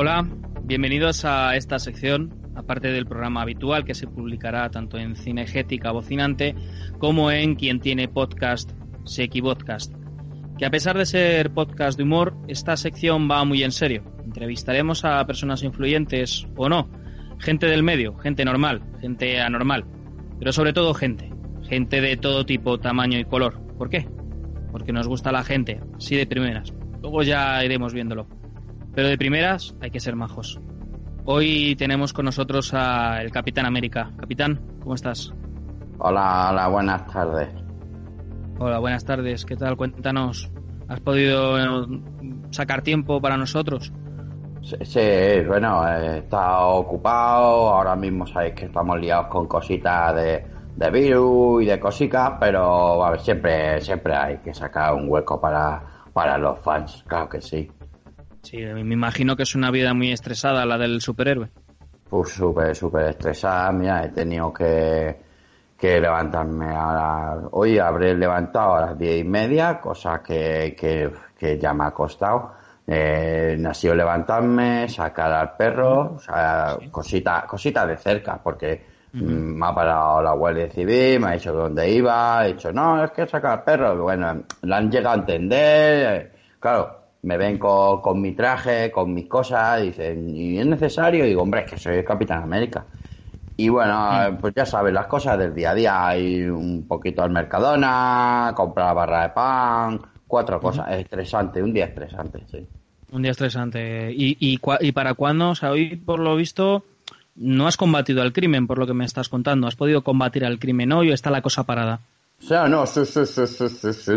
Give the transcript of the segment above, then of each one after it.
Hola, bienvenidos a esta sección, aparte del programa habitual que se publicará tanto en Cinegética Bocinante como en quien tiene podcast, Seki Podcast. Que a pesar de ser podcast de humor, esta sección va muy en serio. Entrevistaremos a personas influyentes o no, gente del medio, gente normal, gente anormal, pero sobre todo gente, gente de todo tipo, tamaño y color. ¿Por qué? Porque nos gusta la gente, sí de primeras. Luego ya iremos viéndolo. Pero de primeras hay que ser majos. Hoy tenemos con nosotros al Capitán América. Capitán, ¿cómo estás? Hola, hola, buenas tardes. Hola, buenas tardes. ¿Qué tal? Cuéntanos. ¿Has podido sacar tiempo para nosotros? Sí, bueno, he estado ocupado, ahora mismo sabéis que estamos liados con cositas de, de virus y de cositas, pero a ver, siempre, siempre hay que sacar un hueco para, para los fans, claro que sí. Sí, me imagino que es una vida muy estresada la del superhéroe. Pues súper, súper estresada, mira, he tenido que, que levantarme a Hoy habré levantado a las diez y media, cosa que, que, que ya me ha costado eh, nació levantarme, sacar al perro, o sea, cositas cosita de cerca, porque mm, me ha parado la Guardia Civil, me ha dicho dónde iba, he dicho, no, es que sacar al perro, bueno, la han llegado a entender, claro, me ven con, mi traje, con mis cosas, dicen, ¿y es necesario? Y digo, hombre, es que soy el Capitán América. Y bueno, pues ya sabes, las cosas del día a día, hay un poquito al Mercadona, comprar barra de pan, cuatro cosas, estresante, un día estresante, sí. Un día estresante. ¿Y, y, y para cuándo? O sea, hoy, por lo visto, no has combatido al crimen, por lo que me estás contando. ¿Has podido combatir al crimen hoy o está la cosa parada? O sea, no, sí, sí, sí, sí, sí, sí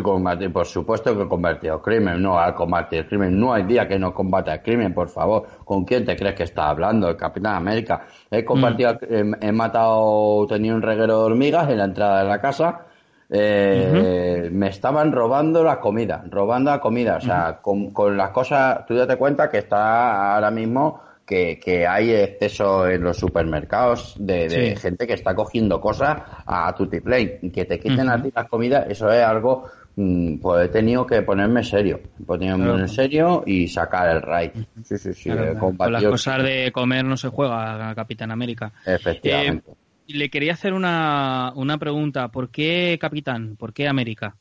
por supuesto que he combatido al crimen, no al combatir el crimen, no hay día que no combate al crimen, por favor, ¿con quién te crees que está hablando? El Capitán América. He combatido, mm. he, he, matado, tenía un reguero de hormigas en la entrada de la casa, eh, me estaban robando la comida, robando la comida, o sea, con, las cosas, tú date cuenta que está ahora mismo que, que hay exceso en los supermercados de, gente que está cogiendo cosas a Play y que te quiten a ti las comidas, eso es algo, mm, pues he tenido que ponerme serio, ponerme en serio y sacar el raid. Sí, sí, sí. Con las cosas de comer no se juega, Capitán América. Efectivamente. Eh, le quería hacer una, una pregunta. ¿Por qué Capitán? ¿Por qué América?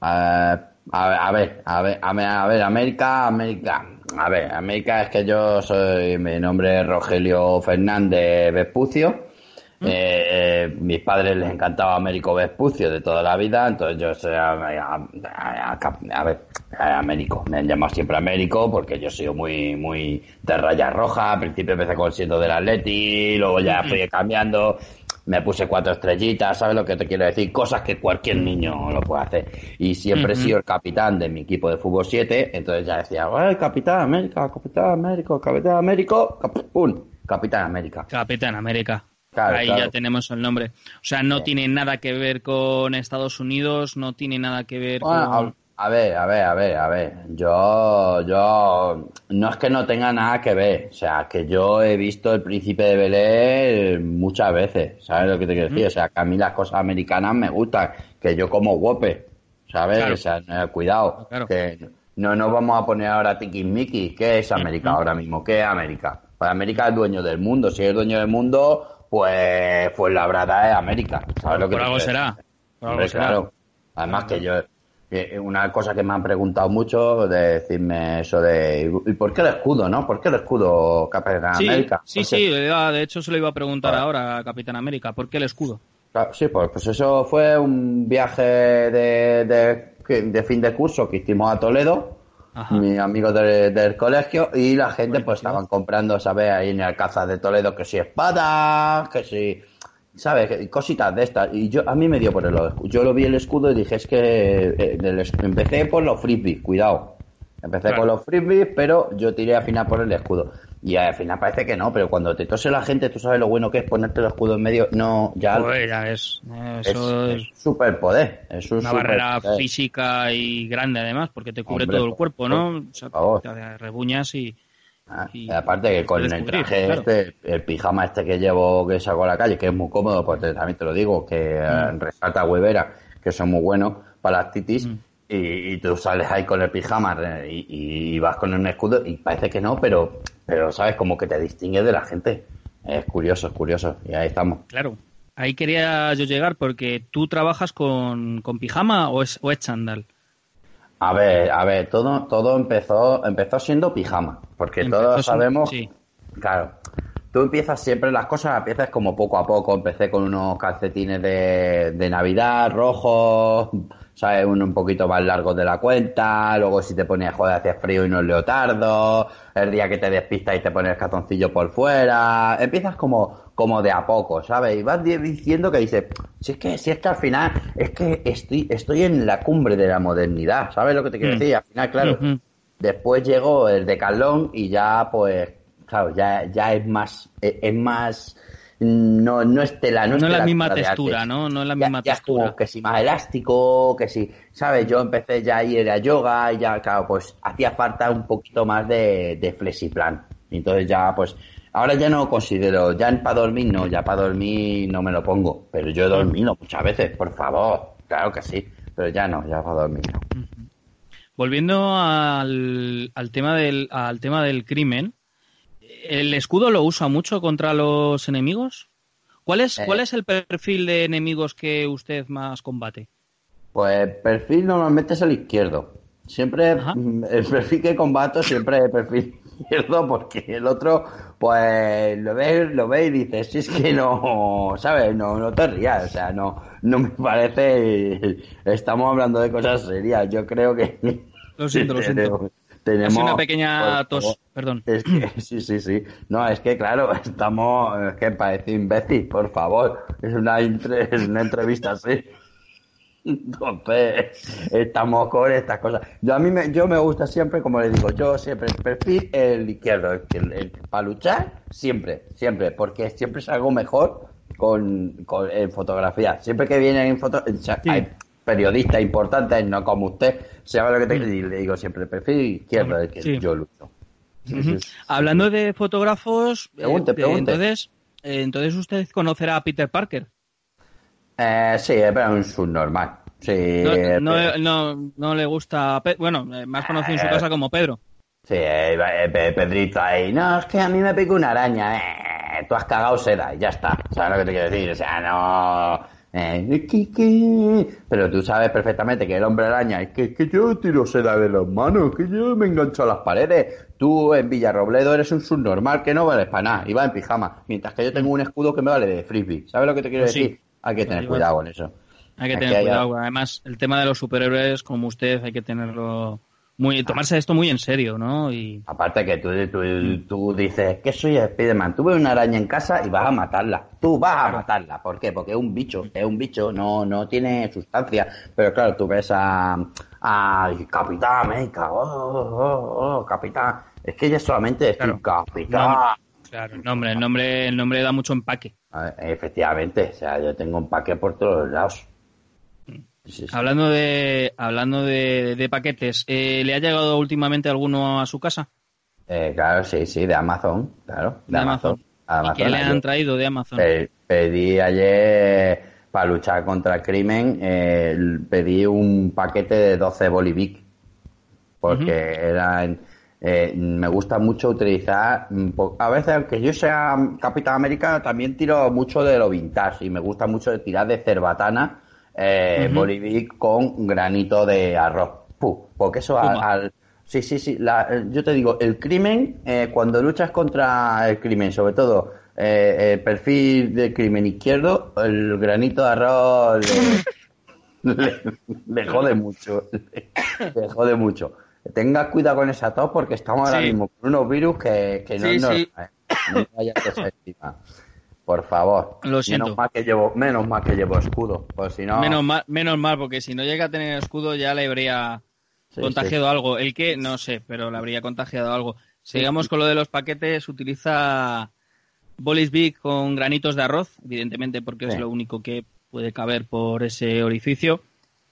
a, ver, a ver, a ver, América, América. A ver, América es que yo soy, mi nombre es Rogelio Fernández Vespucio eh, mis padres les encantaba Américo Vespucio de toda la vida, entonces yo soy a, ver, Américo, me han llamado siempre Américo porque yo soy muy muy de raya roja, al principio empecé con siendo del Atleti, luego ya fui cambiando, me puse cuatro estrellitas, ¿sabes lo que te quiero decir? Cosas que cualquier niño lo puede hacer. Y siempre he sido el capitán de mi equipo de fútbol 7, entonces ya decía, Capitán América, Capitán Américo, Capitán Américo, ¡pum! Capitán América. Capitán América. Ahí ya tenemos el nombre. O sea, no tiene nada que ver con Estados Unidos, no tiene nada que ver con... A ver, a ver, a ver, a ver. Yo, yo, no es que no tenga nada que ver. O sea, que yo he visto El Príncipe de Belé muchas veces. ¿Sabes lo que te quiero decir? O sea, que a mí las cosas americanas me gustan. Que yo como guope. ¿Sabes? O sea, cuidado. Que no nos vamos a poner ahora tiquismiquis. ¿Qué es América ahora mismo? ¿Qué es América? Pues América es dueño del mundo. Si es dueño del mundo, pues, pues la verdad es América. ¿Sabes lo que por algo será. Por algo Claro. Además que yo, una cosa que me han preguntado mucho de decirme eso de ¿y por qué el escudo, no? ¿Por qué el escudo Capitán América? Sí, sí, de hecho se lo iba a preguntar ahora a Capitán América, ¿por qué el escudo? Sí, pues, pues eso fue un viaje de, de, fin de curso que hicimos a Toledo mis amigos del colegio, y la gente pues estaban comprando, ¿sabes? Ahí en el Alcázar de Toledo, que si espada, que si... ¿Sabes? Cositas de estas. Y yo a mí me dio por el escudo. Yo lo vi el escudo y dije, es que eh, empecé por los frisbees, cuidado. Empecé con los frisbees, pero yo tiré al final por el escudo. Y al final parece que no, pero cuando te tose la gente, tú sabes lo bueno que es ponerte el escudo en medio. No, ya. Ya es. Eso es, superpoder. Es una barrera física y grande, además, porque te cubre todo el cuerpo, ¿no? O sea, te rebuñas ah, y. aparte que con el traje este, el pijama este que llevo que saco a la calle, que es muy cómodo, pues también te lo digo, que eh, mm. resalta huevera, que son muy buenos para las titis. Mm. Y, tú sales ahí con el pijama y, y, vas con un escudo y parece que no, pero pero sabes como que te distingue de la gente. Es curioso, es curioso. Y ahí estamos. Claro. Ahí quería yo llegar porque tú trabajas con, pijama o es, o es chandal. A ver, a ver, todo, todo empezó, empezó siendo pijama, porque todos sabemos, sí. claro, tú empiezas siempre las cosas, empiezas como poco a poco, empecé con unos calcetines de, de Navidad, rojos, ¿sabes? Uno un poquito más largo de la cuenta, luego si te pones joder hace frío y no es leotardo, el día que te despistas y te pones el catoncillo por fuera, empiezas como, como de a poco, ¿sabes? Y vas diciendo que dices, si es que, si es que al final, es que estoy, estoy en la cumbre de la modernidad, ¿sabes lo que te quiero mm. decir? Al final, claro, después llegó el de Calón y ya pues, claro, ya, ya es más, es más, no, no es tela, no, es, la misma textura, ¿no? No es la misma textura. que si más elástico, que si, ¿sabes? Yo empecé ya a ir a yoga y ya, claro, pues hacía falta un poquito más de, de flexiplan. Entonces ya, pues, ahora ya no considero, ya para dormir no, ya para dormir no me lo pongo, pero yo he dormido muchas veces, por favor, claro que sí, pero ya no, ya para dormir no. Volviendo al, al, tema del, al tema del crimen, ¿El escudo lo usa mucho contra los enemigos? ¿Cuál es, ¿Cuál eh. es el perfil de enemigos que usted más combate? Pues el perfil normalmente es el izquierdo. Siempre el perfil que combato siempre es el perfil izquierdo porque el otro pues lo ves lo ve y dices si es que no sabes no no te rías o sea no no me parece estamos hablando de cosas serias yo creo que lo siento lo siento tenemos una pequeña tos, perdón. sí, sí, sí. No, es que claro, estamos, es que parece imbécil, por favor. Es una, una entrevista así. Entonces, estamos con estas cosas. Yo a mí me, yo me gusta siempre, como le digo, yo siempre el perfil el izquierdo, el, para luchar, siempre, siempre, porque siempre salgo mejor con, con en fotografía. Siempre que vienen en foto, hay periodistas importantes, no como usted, sabe lo que te y le digo siempre, perfil izquierdo, el que yo lucho. Hablando de fotógrafos, eh, entonces, eh, entonces usted conocerá a Peter Parker. Eh, sí, pero es un subnormal. Sí, no, no, no, le gusta, bueno, más conocido en su casa como Pedro. Sí, Pedrito ahí, no, es que a mí me picó una araña, tú has cagado seda y ya está, ¿sabes lo que te quiero decir? O sea, no, eh, pero tú sabes perfectamente que el hombre araña es que, que yo tiro seda de las manos, que yo me engancho a las paredes. Tú en Villarrobledo eres un subnormal que no vales para nada y va en pijama. Mientras que yo tengo un escudo que me vale de frisbee. ¿Sabes lo que te quiero decir? Hay que tener cuidado con eso. Hay que tener cuidado. Además, el tema de los superhéroes, como usted, hay que tenerlo muy tomarse esto muy en serio, ¿no? Y... Aparte que tú, tú, dices que soy Spiderman, tuve una araña en casa y vas a matarla. Tú vas a matarla. ¿Por qué? Porque es un bicho, es un bicho, no, no tiene sustancia. Pero claro, tú ves a, a Capitán América, oh, oh, oh, oh, Capitán. Es que ella solamente es un Capitán. claro, el nombre, el nombre, el nombre da mucho empaque. Efectivamente, o sea, yo tengo empaque por todos lados. Hablando de hablando de, paquetes, eh, ¿le ha llegado últimamente alguno a su casa? Eh, claro, sí, sí, de Amazon, claro. De, Amazon. qué le han traído de Amazon? pedí ayer, para luchar contra el crimen, eh, pedí un paquete de 12 Bolivic, porque eran... me gusta mucho utilizar, a veces aunque yo sea Capitán América, también tiro mucho de lo vintage y me gusta mucho tirar de cerbatana eh, Bolivic con granito de arroz. porque eso al, Sí, sí, sí. yo te digo, el crimen, eh, cuando luchas contra el crimen, sobre todo eh, el perfil del crimen izquierdo, el granito de arroz le, jode mucho. Le, jode mucho. tenga cuidado con esa tos porque estamos ahora mismo con unos virus que, que no, Sí, no, sí. no vaya a ser encima. Por favor. Lo siento. Menos mal que llevo, menos mal que llevo escudo. Pues si no. Menos mal, menos mal, porque si no llega a tener escudo ya le habría Sí, contagiado algo. El que, no sé, pero le habría contagiado algo. Sigamos con lo de los paquetes. Utiliza Bolis Big con granitos de arroz, evidentemente porque es Sí. lo único que puede caber por ese orificio.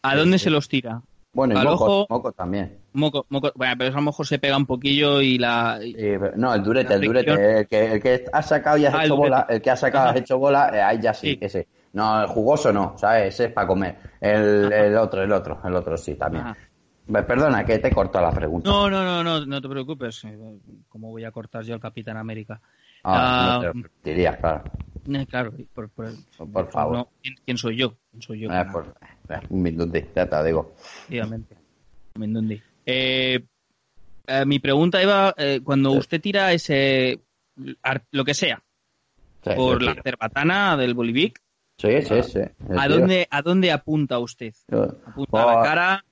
¿A Sí, dónde sí. se los tira? Bueno, y moco, ojo- moco también. Moco, moco. Bueno, pero eso a lo mejor se pega un poquillo y la. y- Sí, pero- no, el durete, el durete. El que, el que has sacado y has Ah, hecho bola, el que has sacado y has Ajá. hecho bola, eh, ahí ya sí, Sí. ese. No, el jugoso no, ¿sabes? Ese es para comer. El, el otro, el otro, el otro sí también. Ajá. Perdona, que te he cortado la pregunta. No, no, no, no, no te preocupes. ¿Cómo voy a cortar yo al Capitán América? Ah, Ah, no te lo permitiría, claro. Eh, claro, por, por, Por favor. no, ¿quién, quién soy yo? ¿Quién soy yo? Eh, por- un minuto, ya te lo digo. Efectivamente. Mendundi. Eh, eh, mi pregunta iba, eh, cuando Sí. usted tira ese, lo que sea, Sí, por la cerbatana del Bolivic, Sí, sí, sí. ¿a dónde, ¿a dónde apunta usted? ¿Apunta a la cara,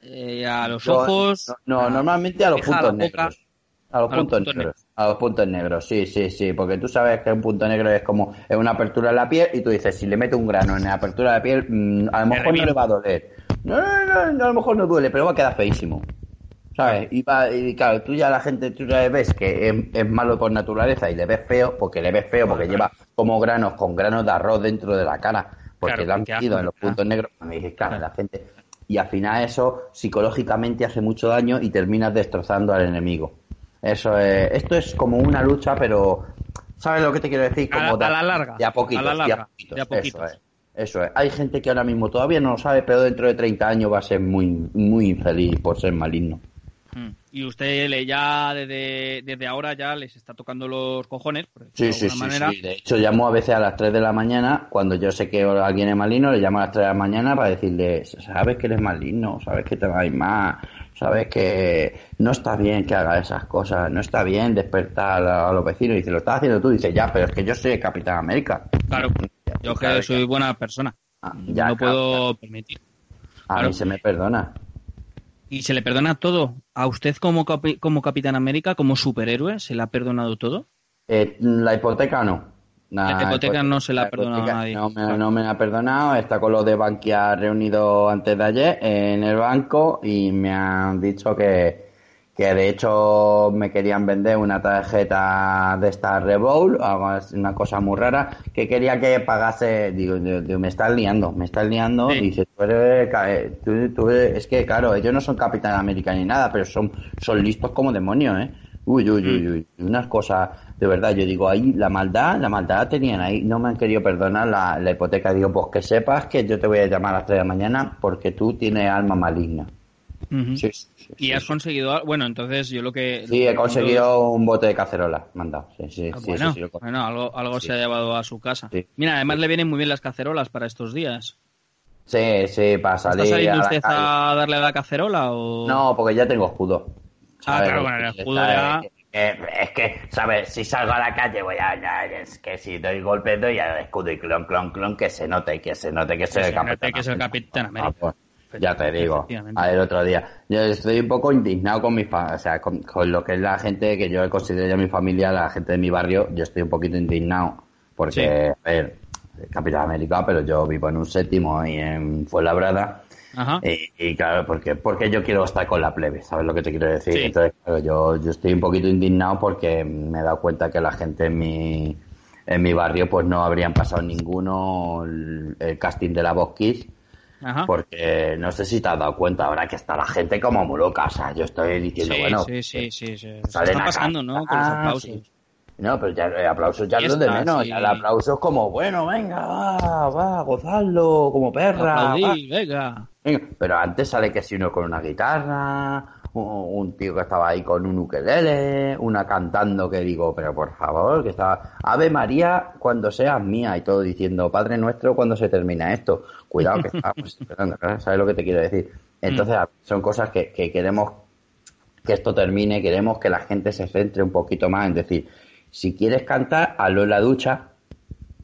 eh, a los yo- ojos? No, no, a- normalmente a los puntos negros. A los A puntos puntos negros. A los puntos negros, sí, sí, sí. Porque tú sabes que un punto negro es como es una apertura en la piel y tú dices, si le meto un grano en la apertura de la piel, mm, a lo mejor no le va a doler. No, no, no, no, a lo mejor no duele, pero va a quedar feísimo. ¿Sabes? Y, va, y claro, tú ya la gente, tú ya ves que es, es malo por naturaleza y le ves feo, porque le ves feo, porque lleva como granos, con granos de arroz dentro de la cara, porque Claro, le han metido en los puntos negros. Me dices, claro, la gente. Y al final eso psicológicamente hace mucho daño y terminas destrozando al enemigo. Eso es, esto es como una lucha, pero ¿sabes lo que te quiero decir? A la- Como a la larga, De a poquitos, a la de a larga, poquitos. de a poquitos. Eso es. Eso es. Hay gente que ahora mismo todavía no lo sabe, pero dentro de 30 años va a ser muy, muy infeliz por ser maligno. Mm. Y usted le ya desde, desde ahora ya les está tocando los cojones, por Sí, de sí, sí, manera. sí. De hecho, llamo a veces a las 3 de la mañana, cuando yo sé que alguien es maligno, le llamo a las 3 de la mañana para decirle, sabes que eres maligno, sabes que te va a ir mal, sabes que no está bien que haga esas cosas, no está bien despertar a, los vecinos. Y dice, lo estás haciendo tú. dice, ya, pero es que yo soy Capitán América. Claro, yo que soy buena persona. Ah, ya, no puedo permitir. A claro. mí se me perdona. Y se le perdona todo. ¿A usted como, capi- como Capitán América, como superhéroe, se le ha perdonado todo? Eh, la hipoteca no. La hipoteca no se la ha perdonado a nadie. No me, no me la ha perdonado. Está con los de Bankia reunido antes de ayer en el banco y me han dicho que, que de hecho me querían vender una tarjeta de esta Revolt, una cosa muy rara, que quería que pagase. Digo, digo, me estás liando, me estás liando. Sí. Y dice, tú eres, eh, tú- tú eres- es que claro, ellos no son Capitán América ni nada, pero son, son listos como demonios, ¿eh? Uy, uy, uy, uy. Unas cosas, de verdad, yo digo, ahí la maldad, la maldad la tenían ahí. No me han querido perdonar la, la hipoteca. Digo, pues que sepas que yo te voy a llamar a las 3 de la mañana porque tú tienes alma maligna. Ujú. Sí, sí, sí, Y has conseguido. Bueno, entonces yo lo que. lo Sí, que he conseguido un bote de cacerola, mandado. Sí, sí, Ah, sí, bueno, bueno, algo, algo se ha llevado a su casa. Mira, además le vienen muy bien las cacerolas para estos días. Sí, sí, para salir. ¿Está saliendo a usted a darle a la cacerola o.? No, porque ya tengo escudo. Ah, claro, con el escudo ya- es que, ¿sabes? Si salgo a la calle voy a... ya, es que si doy golpe doy al escudo y clon, clon, clon, que se note, que se note que soy el Capitán que es el Capitán América. Ah, pues, ya te digo, a ver, otro día. Yo estoy un poco indignado con mi fa o sea, con, con lo que es la gente que yo considero mi familia, la gente de mi barrio, yo estoy un poquito indignado. Porque, Sí. a ver, Capitán América, pero yo vivo en un séptimo y en Fuenlabrada. Ajá. Y, y claro, porque, porque yo quiero estar con la plebe, ¿sabes lo que te quiero decir? Sí. Entonces, claro, yo, yo estoy un poquito indignado porque me he dado cuenta que la gente en mi, en mi barrio pues no habrían pasado ninguno el, el casting de la Voz Kids, Ajá. porque no sé si te has dado cuenta ahora que está la gente como muy loca, o sea, yo estoy diciendo, sí, bueno, sí, sí, sí, sí. Se salen está pasando, ¿no? Con los aplausos. sí. No, pero ya el aplauso ya es lo de menos. sí. Ya el aplauso es como, bueno, venga, va, va, gozadlo, como perra. va. Aplaudí, venga. Venga, Pero antes sale que si uno con una guitarra, un, tío que estaba ahí con un ukelele, una cantando que digo, pero por favor, que estaba Ave María cuando seas mía y todo diciendo Padre Nuestro cuando se termina esto. Cuidado que estamos esperando, ¿sabes lo que te quiero decir? Entonces son cosas que, que queremos que esto termine, queremos que la gente se centre un poquito más en decir, si quieres cantar, hazlo en la ducha,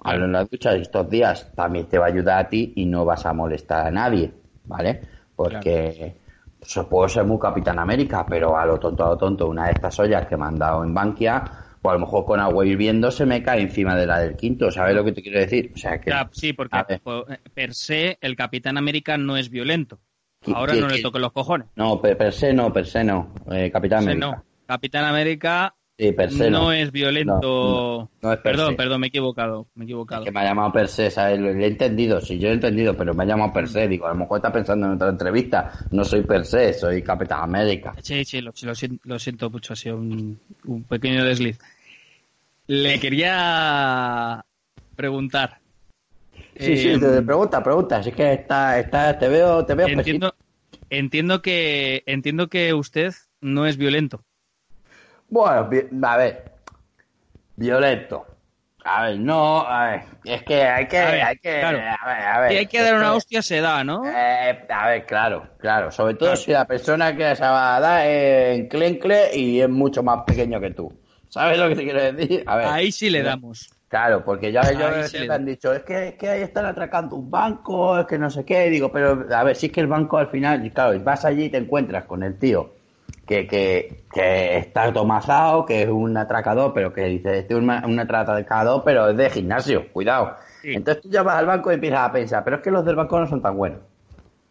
hazlo en la ducha estos días también te va a ayudar a ti y no vas a molestar a nadie, ¿vale? Porque, pues, puedo ser muy Capitán América, pero a lo tonto, a lo tonto, una de estas ollas que me han dado en Bankia, pues a lo mejor con agua hirviendo se me cae encima de la del quinto, ¿sabes lo que te quiero decir? O sea que... sí, porque per se el Capitán América no es violento. Ahora no le toquen los cojones. No, per, se no, per se no, eh, Capitán América. No. Capitán América no, es violento. perdón, perdón, me he equivocado. Me he equivocado. que me ha llamado per se, ¿sabes? Lo, he entendido, sí, yo he entendido, pero me ha llamado per se. Digo, a lo mejor está pensando en otra entrevista. No soy per se, soy Capitán América. Sí, sí, lo, siento, mucho, ha sido un, pequeño desliz. Le quería preguntar. Sí, sí, te, pregunta, pregunta. Así que está, está, te veo, te veo. Entiendo, entiendo que, entiendo que usted no es violento. Bueno, a ver, violento. A ver, no, a ver, es que hay que, hay que, a ver, a ver. Si hay que dar una hostia, se da, ¿no? Eh, a ver, claro, claro. Sobre todo si la persona que se va a dar es enclencle y es mucho más pequeño que tú. ¿Sabes lo que te quiero decir? A ver. Ahí sí le damos. Claro, porque ya ellos me han dicho, es que, es que ahí están atracando un banco, es que no sé qué. Digo, pero a ver, si es que el banco al final, claro, vas allí y te encuentras con el tío que, que, que está tomazado, que es un atracador, pero que dice, este es un, atracador, pero es de gimnasio, cuidado. Entonces tú ya vas al banco y empiezas a pensar, pero es que los del banco no son tan buenos.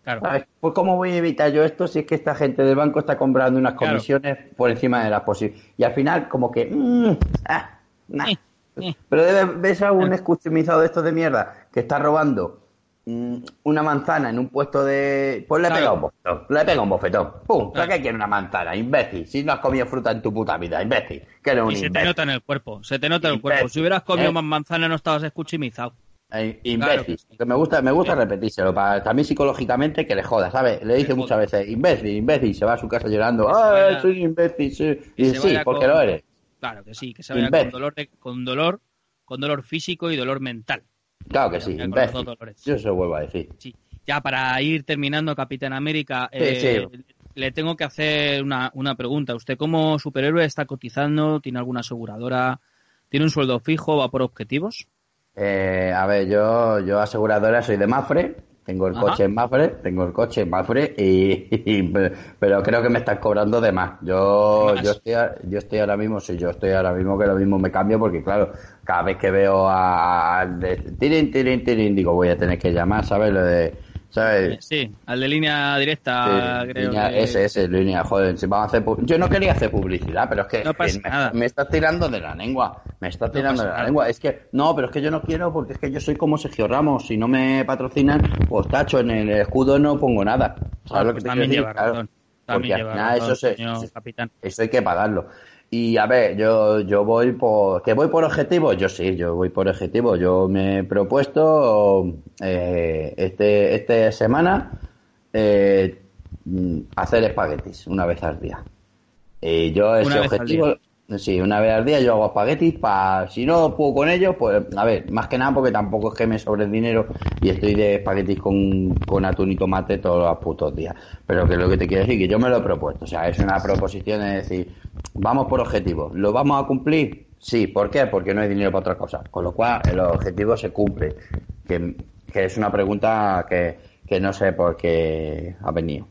Claro. Pues cómo voy a evitar yo esto si es que esta gente del banco está comprando unas comisiones por encima de las posibles. Y al final como que... Mm, ah, Pero ves a un escuchimizado de estos de mierda que está robando una manzana en un puesto de. Pues le pega un bofetón. Le pega un bofetón. ¡Pum! ¿Para qué quieres una manzana? Imbécil. Si no has comido fruta en tu puta vida, imbécil. Que y se te nota en el cuerpo. Se te nota en el cuerpo. Si hubieras comido ¿Eh? más manzana, no estabas escuchimizado. Eh, imbécil. me gusta, me gusta repetírselo. Para, también psicológicamente que le joda, ¿sabes? Le dice muchas veces, imbécil, imbécil. Se va a su casa llorando. ¡Ah, soy imbécil! Sí, y sí porque lo eres. Claro que sí, que se vaya con dolor, con dolor, con dolor físico y dolor mental. Claro que sí, Yo se lo vuelvo a decir. Sí. Ya para ir terminando, Capitán América, eh, le tengo que hacer una, una pregunta. ¿Usted como superhéroe está cotizando? ¿Tiene alguna aseguradora? ¿Tiene un sueldo fijo? ¿Va por objetivos? Eh, a ver, yo, yo aseguradora soy de Mafre, tengo el coche en Mafre, tengo el coche en Mafre, y, pero creo que me están cobrando de más. Yo, yo estoy, yo estoy ahora mismo, sí, yo estoy ahora mismo que lo mismo me cambio porque claro, cada vez que veo a, de tirin, tirin, tirin, digo, voy a tener que llamar, ¿sabes? Lo de, ¿sabes? Sí, al de línea directa, creo. Línea, Ese, ese, línea, joder, si vamos a hacer yo no quería hacer publicidad, pero es que, me, me, está tirando de la lengua, me está tirando de la lengua. Es que, no, pero es que yo no quiero porque es que yo soy como Sergio Ramos, si no me patrocinan, pues tacho, en el escudo no pongo nada. ¿Sabes lo que te quiero decir? Claro, porque al final eso, se, eso hay que pagarlo. Y a ver, yo, yo voy por. ¿Que voy por objetivo? Yo sí, yo voy por objetivo. Yo me he propuesto eh, este, esta semana eh, hacer espaguetis una vez al día. Y yo ese objetivo. Sí, una vez al día yo hago espaguetis si no puedo con ellos, pues a ver, más que nada porque tampoco es que me sobre el dinero y estoy de espaguetis con, con atún y tomate todos los putos días. Pero que lo que te quiero decir, que yo me lo he propuesto, o sea, es una proposición de decir, vamos por objetivos, ¿lo vamos a cumplir? Sí, ¿por qué? Porque no hay dinero para otra cosa. Con lo cual, el objetivo se cumple, que, que es una pregunta que, que no sé por qué ha venido.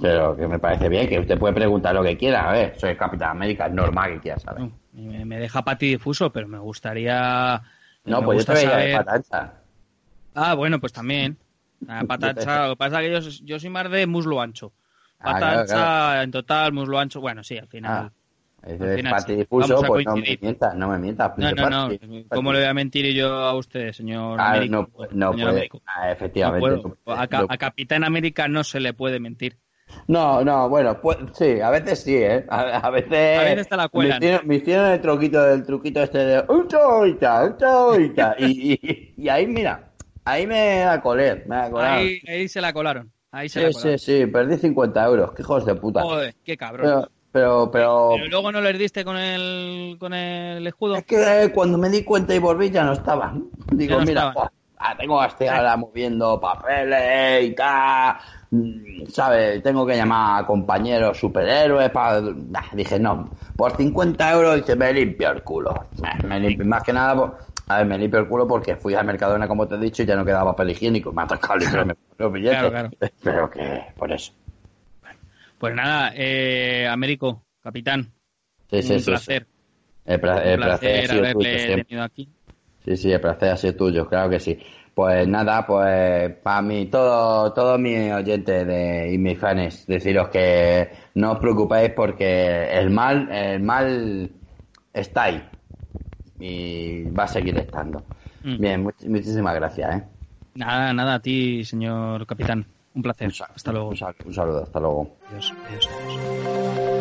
Pero que me parece bien, que usted puede preguntar lo que quiera. A ver, soy Capitán América, es normal que quiera saber. Me, me deja difuso, pero me gustaría. No, pues yo te saber... patacha. Ah, bueno, pues también. patacha, lo que pasa es que yo, yo soy más de muslo ancho. Ah, patacha, en total, muslo ancho. Bueno, sí, al final. Ah. Es de difuso, pues no me mientas, no me mientas. No, no, no. ¿Cómo le voy a mentir yo a usted, señor ah, No, no puede. Ah, efectivamente. a, a, Capitán América no se le puede mentir. No, no, bueno, pues, sí, a veces sí, ¿eh? A, veces... A veces te la cuelan. Me hicieron, el truquito, del truquito este de... ¡Un chavita, un chavita! y, y, y, ahí, mira, ahí me la colé, me la Ahí, ahí se la colaron. Ahí se sí, la colaron. sí, sí, perdí 50 euros, qué hijos de puta. Joder, qué cabrón. Pero, pero, pero... luego no les diste con el, con el escudo. Es que cuando me di cuenta y volví ya no estaban. Digo, mira, ah, tengo a este ahora moviendo papeles y tal Mm, ¿sabes? Tengo que llamar a compañeros superhéroes para... dije, no, por 50 euros y se me limpio el culo. Me, limpio, más que nada, a ver, me limpio el culo porque fui al Mercadona, como te he dicho, y ya no quedaba papel higiénico. Me ha el los billetes. Pero que, por eso. Pues nada, eh, Américo, capitán. Sí, sí, un sí, placer. El, pla- el un placer placer haberle tenido aquí. Sí, sí, el placer ha sido tuyo, claro que sí. Pues nada, pues para mí, todo, todos mis oyentes de, y mis fans, deciros que no os preocupéis porque el mal, el mal está ahí y va a seguir estando. Mm. Bien, much- muchísimas gracias, ¿eh? Nada, nada, a ti, señor capitán. Un placer. Un Hasta luego. Un, sal- un saludo, hasta luego. Adiós, adiós, adiós.